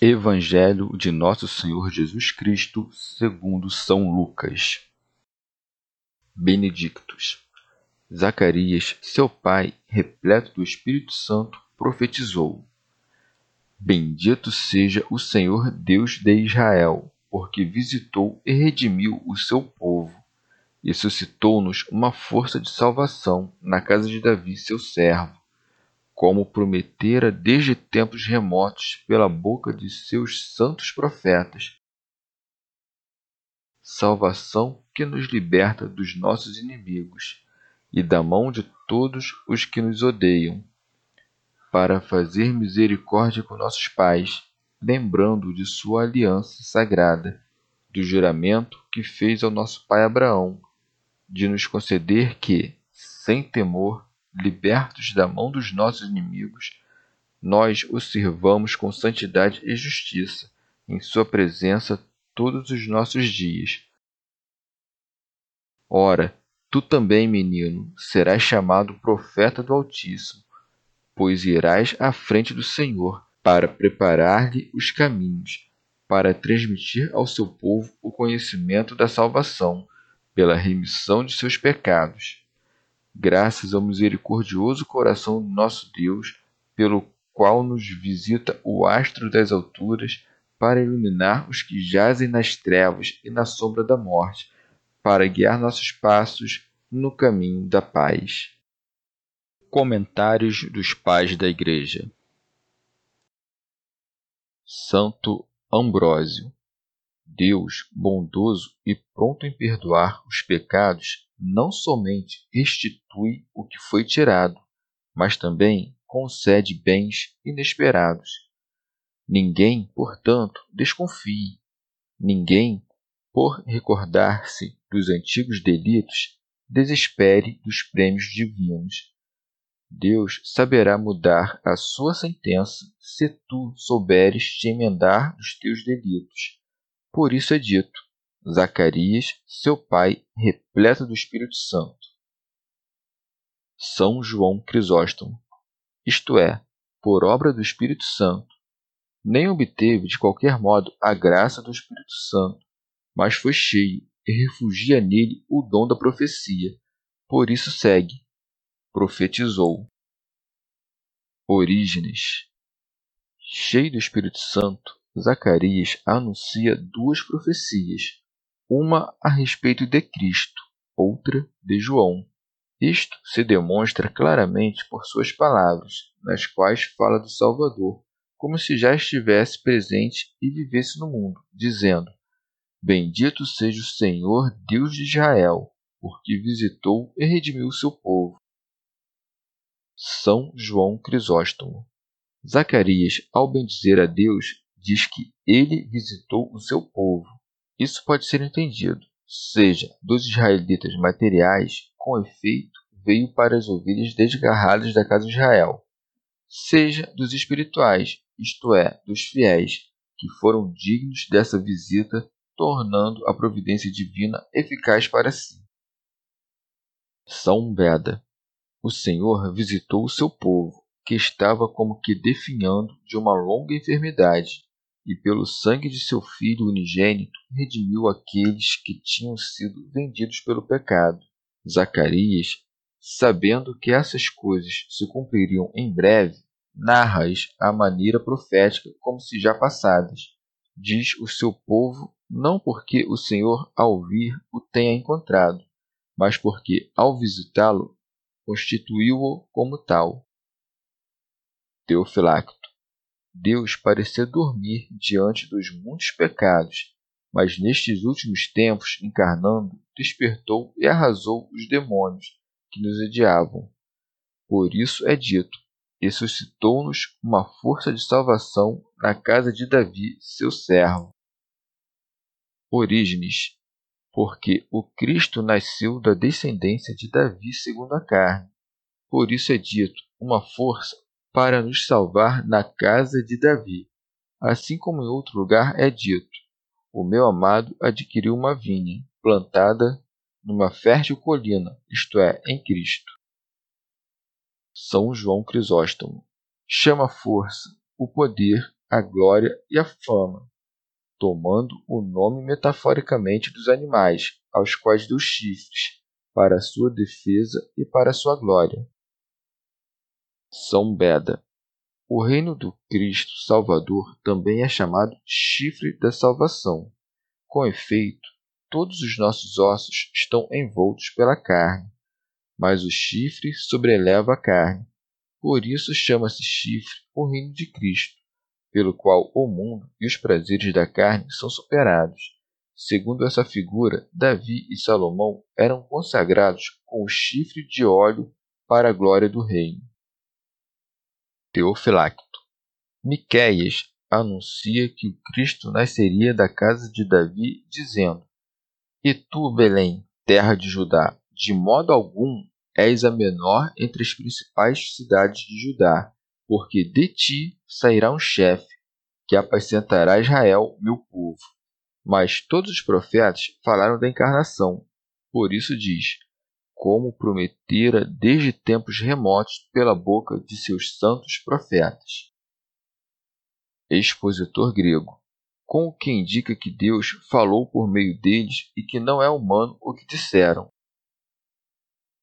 Evangelho de Nosso Senhor Jesus Cristo, segundo São Lucas. Benedictus. Zacarias, seu pai, repleto do Espírito Santo, profetizou: Bendito seja o Senhor Deus de Israel, porque visitou e redimiu o seu povo, e suscitou-nos uma força de salvação na casa de Davi, seu servo como prometera desde tempos remotos pela boca de seus santos profetas. Salvação que nos liberta dos nossos inimigos e da mão de todos os que nos odeiam, para fazer misericórdia com nossos pais, lembrando de sua aliança sagrada, do juramento que fez ao nosso pai Abraão, de nos conceder que, sem temor, libertos da mão dos nossos inimigos, nós o sirvamos com santidade e justiça, em Sua presença todos os nossos dias. Ora, tu também, menino, serás chamado profeta do Altíssimo, pois irás à frente do Senhor para preparar-lhe os caminhos, para transmitir ao seu povo o conhecimento da salvação, pela remissão de seus pecados graças ao misericordioso coração do nosso Deus, pelo qual nos visita o astro das alturas para iluminar os que jazem nas trevas e na sombra da morte, para guiar nossos passos no caminho da paz. Comentários dos Pais da Igreja Santo Ambrósio Deus, bondoso e pronto em perdoar os pecados, não somente restitui o que foi tirado, mas também concede bens inesperados. Ninguém, portanto, desconfie. Ninguém, por recordar-se dos antigos delitos, desespere dos prêmios divinos. Deus saberá mudar a sua sentença se tu souberes te emendar dos teus delitos por isso é dito: Zacarias, seu pai, repleto do Espírito Santo. São João Crisóstomo, isto é, por obra do Espírito Santo, nem obteve de qualquer modo a graça do Espírito Santo, mas foi cheio e refugia nele o dom da profecia. Por isso segue. Profetizou. Orígenes. Cheio do Espírito Santo, Zacarias anuncia duas profecias, uma a respeito de Cristo, outra de João. Isto se demonstra claramente por suas palavras, nas quais fala do Salvador, como se já estivesse presente e vivesse no mundo, dizendo: Bendito seja o Senhor Deus de Israel, porque visitou e redimiu o seu povo. São João Crisóstomo. Zacarias, ao bendizer a Deus, diz que ele visitou o seu povo. Isso pode ser entendido, seja dos israelitas materiais, com efeito, veio para as ovelhas desgarradas da casa de Israel, seja dos espirituais, isto é, dos fiéis, que foram dignos dessa visita, tornando a providência divina eficaz para si. São Beda. O Senhor visitou o seu povo, que estava como que definhando de uma longa enfermidade, e pelo sangue de seu Filho unigênito redimiu aqueles que tinham sido vendidos pelo pecado. Zacarias, sabendo que essas coisas se cumpririam em breve, narra-as à maneira profética como se já passadas. Diz o seu povo, não porque o Senhor, ao vir, o tenha encontrado, mas porque, ao visitá-lo, constituiu-o como tal. Teofilacto. Deus pareceu dormir diante dos muitos pecados, mas nestes últimos tempos, encarnando, despertou e arrasou os demônios que nos odiavam. Por isso é dito: e suscitou-nos uma força de salvação na casa de Davi, seu servo. Orígenes, porque o Cristo nasceu da descendência de Davi segundo a carne. Por isso é dito, uma força para nos salvar na casa de Davi. Assim como em outro lugar é dito, o meu amado adquiriu uma vinha, plantada numa fértil colina, isto é, em Cristo. São João Crisóstomo. Chama a força, o poder, a glória e a fama, tomando o nome metaforicamente dos animais, aos quais deu chifres, para sua defesa e para sua glória. São Beda. O reino do Cristo Salvador também é chamado chifre da salvação. Com efeito, todos os nossos ossos estão envoltos pela carne, mas o chifre sobreleva a carne. Por isso chama-se chifre o reino de Cristo, pelo qual o mundo e os prazeres da carne são superados. Segundo essa figura, Davi e Salomão eram consagrados com o chifre de óleo para a glória do reino. Teofilacto. Miqueias anuncia que o Cristo nasceria da casa de Davi, dizendo: E tu, Belém, terra de Judá, de modo algum és a menor entre as principais cidades de Judá, porque de ti sairá um chefe, que apacentará Israel, meu povo. Mas todos os profetas falaram da encarnação. Por isso diz: Como prometera desde tempos remotos pela boca de seus santos profetas. Expositor grego com o que indica que Deus falou por meio deles e que não é humano o que disseram.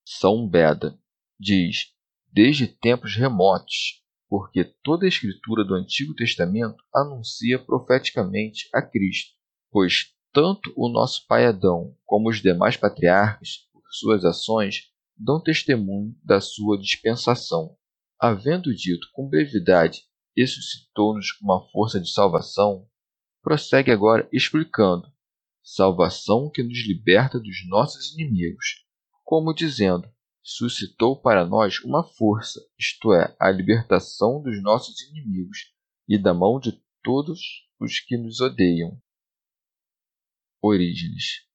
São Beda diz: desde tempos remotos, porque toda a escritura do Antigo Testamento anuncia profeticamente a Cristo, pois tanto o nosso pai Adão como os demais patriarcas, suas ações, dão testemunho da sua dispensação. Havendo dito com brevidade e suscitou-nos uma força de salvação, prossegue agora explicando: salvação que nos liberta dos nossos inimigos, como dizendo: suscitou para nós uma força, isto é, a libertação dos nossos inimigos e da mão de todos os que nos odeiam. Orígenes.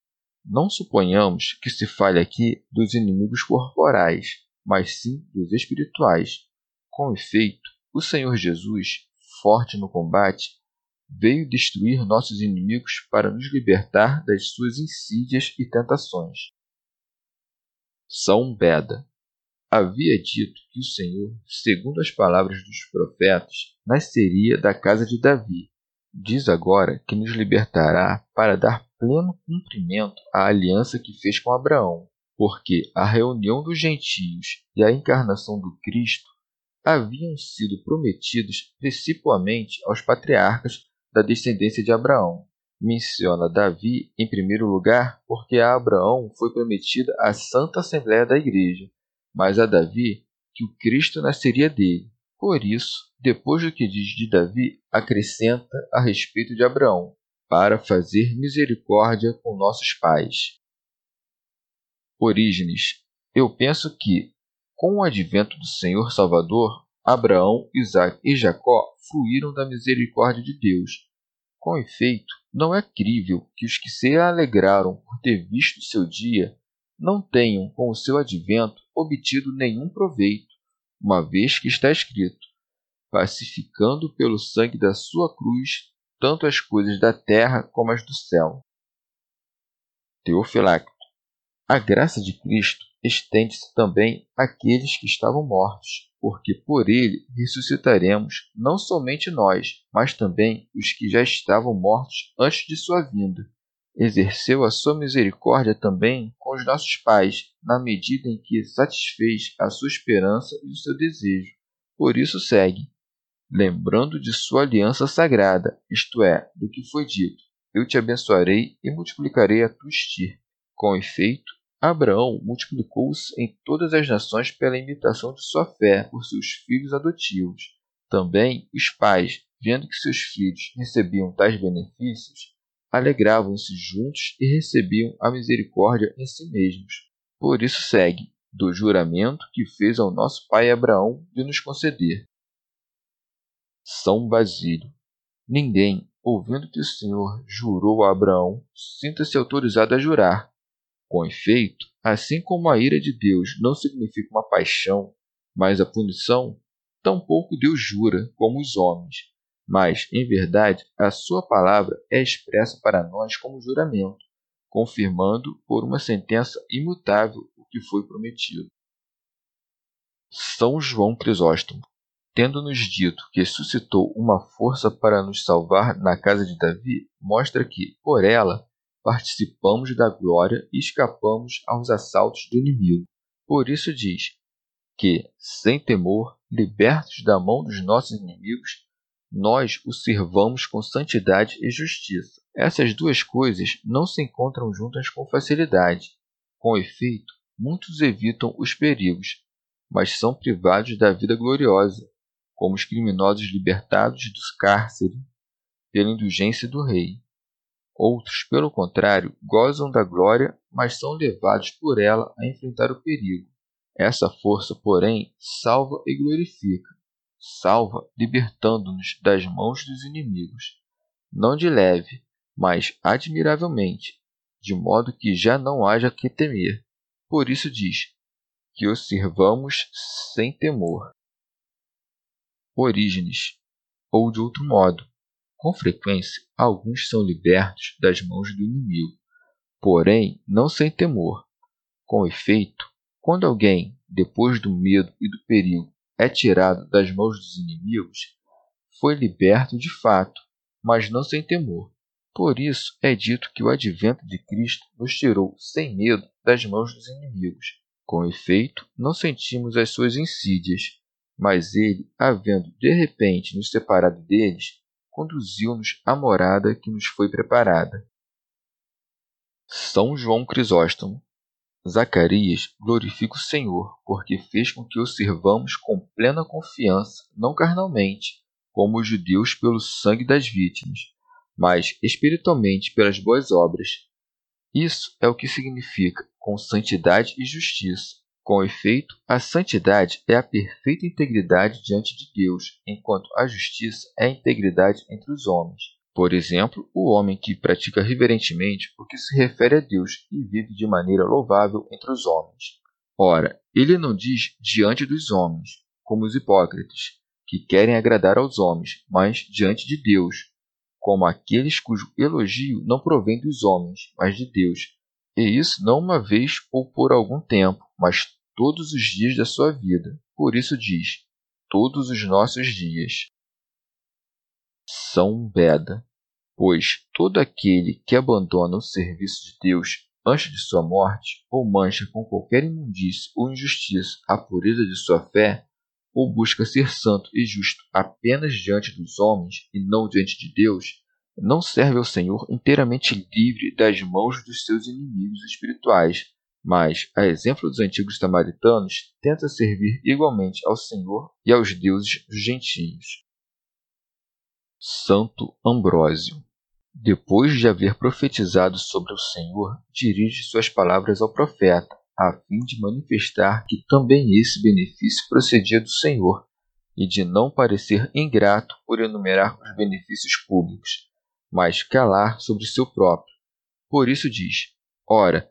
Não suponhamos que se fale aqui dos inimigos corporais, mas sim dos espirituais. Com efeito, o Senhor Jesus, forte no combate, veio destruir nossos inimigos para nos libertar das suas insídias e tentações. São Beda havia dito que o Senhor, segundo as palavras dos profetas, nasceria da casa de Davi. Diz agora que nos libertará para dar pleno cumprimento à aliança que fez com Abraão, porque a reunião dos gentios e a encarnação do Cristo haviam sido prometidos principalmente aos patriarcas da descendência de Abraão. Menciona Davi em primeiro lugar porque a Abraão foi prometida a santa assembléia da igreja, mas a Davi que o Cristo nasceria dele. Por isso, depois do que diz de Davi, acrescenta a respeito de Abraão, para fazer misericórdia com nossos pais. Orígenes. Eu penso que, com o advento do Senhor Salvador, Abraão, Isaac e Jacó fruíram da misericórdia de Deus. Com efeito, não é crível que os que se alegraram por ter visto seu dia não tenham, com o seu advento, obtido nenhum proveito, uma vez que está escrito: pacificando pelo sangue da sua cruz tanto as coisas da terra como as do céu. Teofilacto. A graça de Cristo estende-se também àqueles que estavam mortos, porque por ele ressuscitaremos não somente nós, mas também os que já estavam mortos antes de sua vinda. Exerceu a sua misericórdia também com os nossos pais, na medida em que satisfez a sua esperança e o seu desejo, Por isso segue, lembrando de sua aliança sagrada, isto é, do que foi dito: Eu te abençoarei e multiplicarei a tua estirpe. Com efeito, Abraão multiplicou-se em todas as nações pela imitação de sua fé por seus filhos adotivos. Também os pais, vendo que seus filhos recebiam tais benefícios, alegravam-se juntos e recebiam a misericórdia em si mesmos. Por isso segue, do juramento que fez ao nosso pai Abraão de nos conceder. São Basílio. Ninguém, ouvindo que o Senhor jurou a Abraão, sinta-se autorizado a jurar, com efeito, assim como a ira de Deus não significa uma paixão, mas a punição, tampouco Deus jura como os homens. Mas, em verdade, a sua palavra é expressa para nós como juramento, confirmando por uma sentença imutável o que foi prometido. São João Crisóstomo, tendo-nos dito que suscitou uma força para nos salvar na casa de Davi, mostra que, por ela, participamos da glória e escapamos aos assaltos do inimigo. Por isso diz que, sem temor, libertos da mão dos nossos inimigos, nós o servamos com santidade e justiça. Essas duas coisas não se encontram juntas com facilidade. Com efeito, muitos evitam os perigos, mas são privados da vida gloriosa, como os criminosos libertados dos cárceres pela indulgência do rei. Outros, pelo contrário, gozam da glória, mas são levados por ela a enfrentar o perigo. Essa força, porém, salva e glorifica. Salva, libertando-nos das mãos dos inimigos. Não de leve, mas admiravelmente, de modo que já não haja que temer. Por isso diz: que o sirvamos sem temor. Orígenes, ou de outro modo, com frequência, alguns são libertos das mãos do inimigo, porém não sem temor. Com efeito, quando alguém, depois do medo e do perigo, é tirado das mãos dos inimigos, foi liberto de fato, mas não sem temor. Por isso é dito que o advento de Cristo nos tirou sem medo das mãos dos inimigos. Com efeito, não sentimos as suas insídias, mas ele, havendo de repente nos separado deles, conduziu-nos à morada que nos foi preparada. São João Crisóstomo. Zacarias glorifica o Senhor, porque fez com que o sirvamos com plena confiança, não carnalmente, como os judeus pelo sangue das vítimas, mas espiritualmente pelas boas obras. Isso é o que significa com santidade e justiça, com efeito, a santidade é a perfeita integridade diante de Deus, enquanto a justiça é a integridade entre os homens. Por exemplo, o homem que pratica reverentemente o que se refere a Deus e vive de maneira louvável entre os homens. Ora, ele não diz diante dos homens, como os hipócritas, que querem agradar aos homens, mas diante de Deus, como aqueles cujo elogio não provém dos homens, mas de Deus, e isso não uma vez ou por algum tempo, mas todos os dias da sua vida. Por isso diz: todos os nossos dias. São Beda. Pois todo aquele que abandona o serviço de Deus antes de sua morte, ou mancha com qualquer imundície ou injustiça a pureza de sua fé, ou busca ser santo e justo apenas diante dos homens e não diante de Deus, não serve ao Senhor inteiramente livre das mãos dos seus inimigos espirituais, mas, a exemplo dos antigos samaritanos, tenta servir igualmente ao Senhor e aos deuses gentios. Santo Ambrósio depois de haver profetizado sobre o Senhor, dirige suas palavras ao profeta, a fim de manifestar que também esse benefício procedia do Senhor, e de não parecer ingrato por enumerar os benefícios públicos, mas calar sobre seu próprio. Por isso diz: Ora,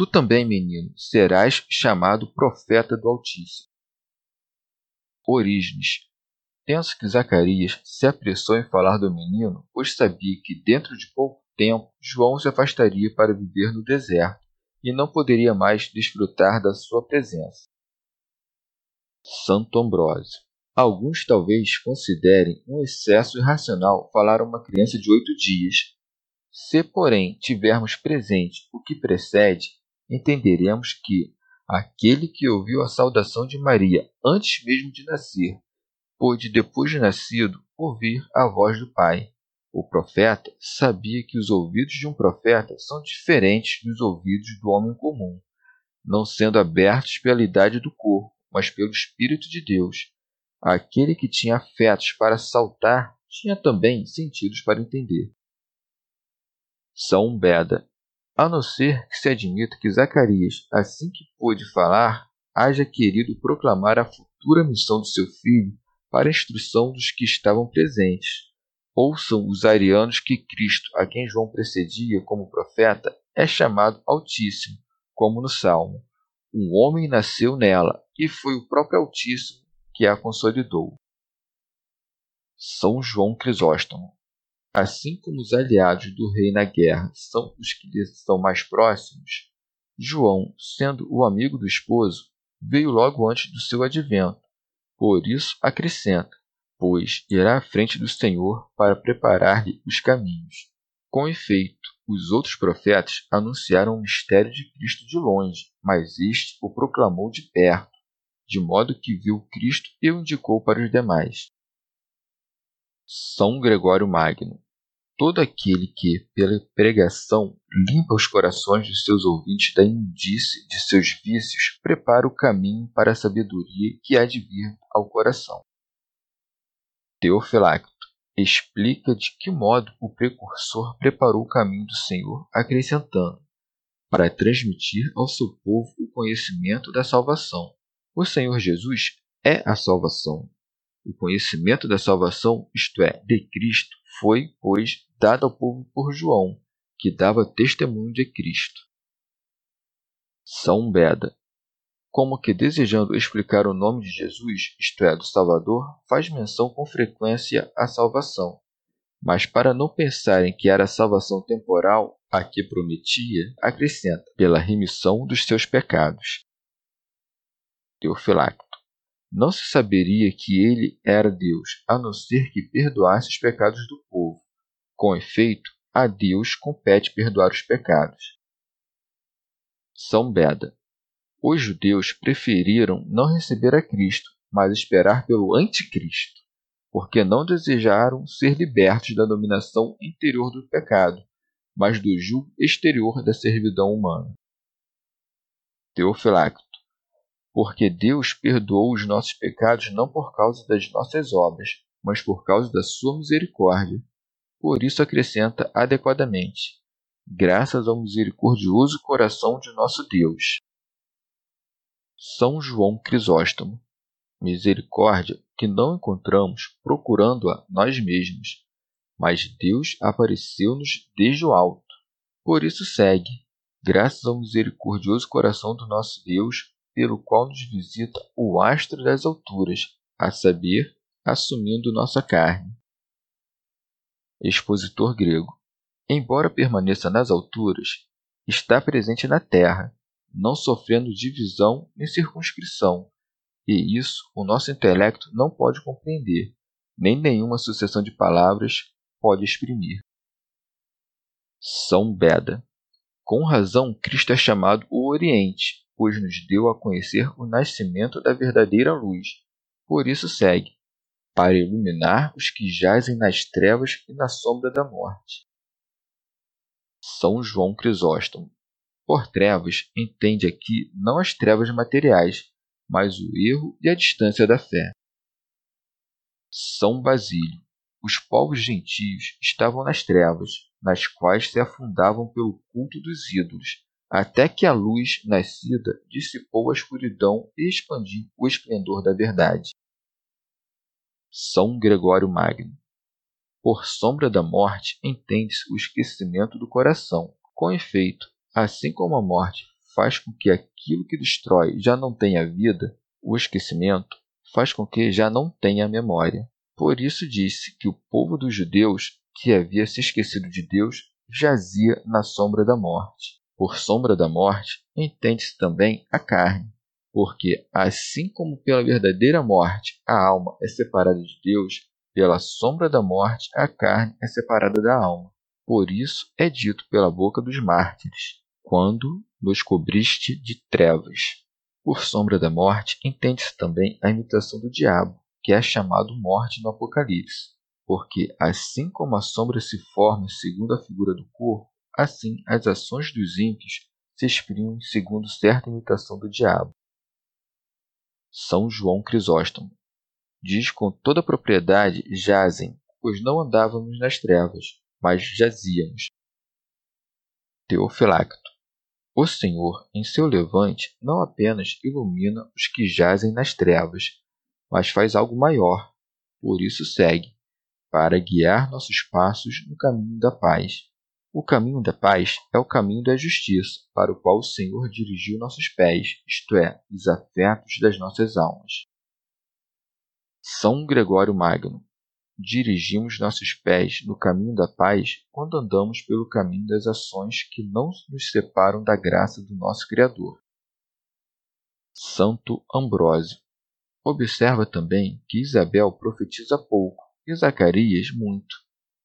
Tu também, menino, serás chamado profeta do Altíssimo. Orígenes. Penso que Zacarias se apressou em falar do menino, pois sabia que dentro de pouco tempo João se afastaria para viver no deserto e não poderia mais desfrutar da sua presença. Santo Ambrósio. Alguns talvez considerem um excesso irracional falar a uma criança de oito dias. Se, porém, tivermos presente o que precede, entenderemos que aquele que ouviu a saudação de Maria antes mesmo de nascer pôde, depois de nascido, ouvir a voz do Pai. O profeta sabia que os ouvidos de um profeta são diferentes dos ouvidos do homem comum, não sendo abertos pela idade do corpo, mas pelo Espírito de Deus. Aquele que tinha afetos para saltar tinha também sentidos para entender. São Beda. A não ser que se admita que Zacarias, assim que pôde falar, haja querido proclamar a futura missão de seu filho para a instrução dos que estavam presentes. Ouçam os arianos que Cristo, a quem João precedia como profeta, é chamado Altíssimo, como no Salmo. Um homem nasceu nela, e foi o próprio Altíssimo que a consolidou. São João Crisóstomo. Assim como os aliados do rei na guerra são os que lhe são mais próximos, João, sendo o amigo do esposo, veio logo antes do seu advento. Por isso acrescenta: pois irá à frente do Senhor para preparar-lhe os caminhos. Com efeito, os outros profetas anunciaram o mistério de Cristo de longe, mas este o proclamou de perto, de modo que viu Cristo e o indicou para os demais. São Gregório Magno. Todo aquele que, pela pregação, limpa os corações dos seus ouvintes da imundície de seus vícios, prepara o caminho para a sabedoria que há de vir ao coração. Teofilacto explica de que modo o precursor preparou o caminho do Senhor, acrescentando: para transmitir ao seu povo o conhecimento da salvação. O Senhor Jesus é a salvação, o conhecimento da salvação, isto é, de Cristo, foi, pois, dado ao povo por João, que dava testemunho de Cristo. São Beda. Como que desejando explicar o nome de Jesus, isto é, do Salvador, faz menção com frequência à salvação. Mas para não pensarem que era a salvação temporal a que prometia, acrescenta, pela remissão dos seus pecados. Teofilacto. Não se saberia que ele era Deus, a não ser que perdoasse os pecados do povo. Com efeito, a Deus compete perdoar os pecados. São Beda. Os judeus preferiram não receber a Cristo, mas esperar pelo Anticristo, porque não desejaram ser libertos da dominação interior do pecado, mas do jugo exterior da servidão humana. Teofilacto porque Deus perdoou os nossos pecados não por causa das nossas obras, mas por causa da sua misericórdia. Por isso acrescenta adequadamente: graças ao misericordioso coração de nosso Deus. São João Crisóstomo. Misericórdia que não encontramos procurando-a nós mesmos, mas Deus apareceu-nos desde o alto. Por isso segue, graças ao misericordioso coração do nosso Deus, pelo qual nos visita o astro das alturas, a saber, assumindo nossa carne. Expositor grego. Embora permaneça nas alturas, está presente na terra, não sofrendo divisão nem circunscrição, e isso o nosso intelecto não pode compreender, nem nenhuma sucessão de palavras pode exprimir. São Beda. Com razão, Cristo é chamado o Oriente, pois nos deu a conhecer o nascimento da verdadeira luz. Por isso segue, para iluminar os que jazem nas trevas e na sombra da morte. São João Crisóstomo. Por trevas, entende aqui não as trevas materiais, mas o erro e a distância da fé. São Basílio. Os povos gentios estavam nas trevas, nas quais se afundavam pelo culto dos ídolos, até que a luz nascida dissipou a escuridão e expandiu o esplendor da verdade. São Gregório Magno. Por sombra da morte entende-se o esquecimento do coração. Com efeito, assim como a morte faz com que aquilo que destrói já não tenha vida, o esquecimento faz com que já não tenha memória. Por isso disse que o povo dos judeus, que havia se esquecido de Deus, jazia na sombra da morte. Por sombra da morte, entende-se também a carne, porque, assim como pela verdadeira morte a alma é separada de Deus, pela sombra da morte a carne é separada da alma. Por isso é dito pela boca dos mártires: quando nos cobriste de trevas. Por sombra da morte, entende-se também a imitação do diabo, que é chamado morte no Apocalipse, porque assim como a sombra se forma segundo a figura do corpo, assim as ações dos ímpios se exprimem segundo certa imitação do diabo. São João Crisóstomo diz com toda propriedade jazem, pois não andávamos nas trevas, mas jazíamos. Teofilacto o Senhor, em seu levante, não apenas ilumina os que jazem nas trevas, mas faz algo maior. Por isso segue, para guiar nossos passos no caminho da paz. O caminho da paz é o caminho da justiça, para o qual o Senhor dirigiu nossos pés, isto é, os afetos das nossas almas. São Gregório Magno dirigimos nossos pés no caminho da paz quando andamos pelo caminho das ações que não nos separam da graça do nosso Criador. Santo Ambrósio. Observa também que Isabel profetiza pouco e Zacarias muito,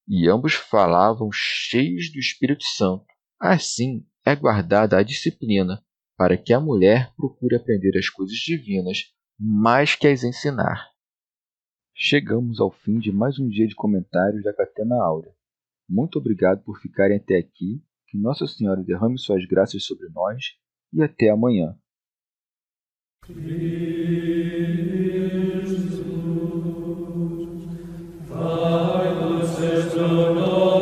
e ambos falavam cheios do Espírito Santo. Assim é guardada a disciplina, para que a mulher procure aprender as coisas divinas mais que as ensinar. Chegamos ao fim de mais um dia de comentários da Catena Áurea. Muito obrigado por ficarem até aqui, que Nossa Senhora derrame suas graças sobre nós e até amanhã. to know.